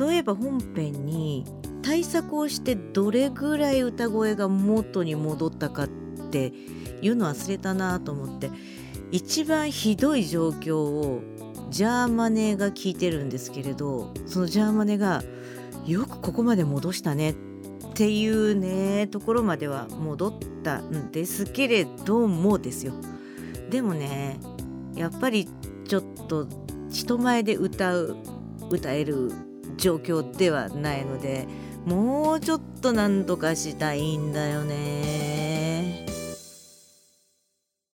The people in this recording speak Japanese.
そういえば本編に対策をしてどれぐらい歌声が元に戻ったかっていうの忘れたなと思って一番ひどい状況をジャーマネが聞いてるんですけれどそのジャーマネがよくここまで戻したねっていうねところまでは戻ったんですけれどもですよ。でもねやっぱりちょっと人前で歌う歌える状況ではないのでもうちょっと何とかしたいんだよね。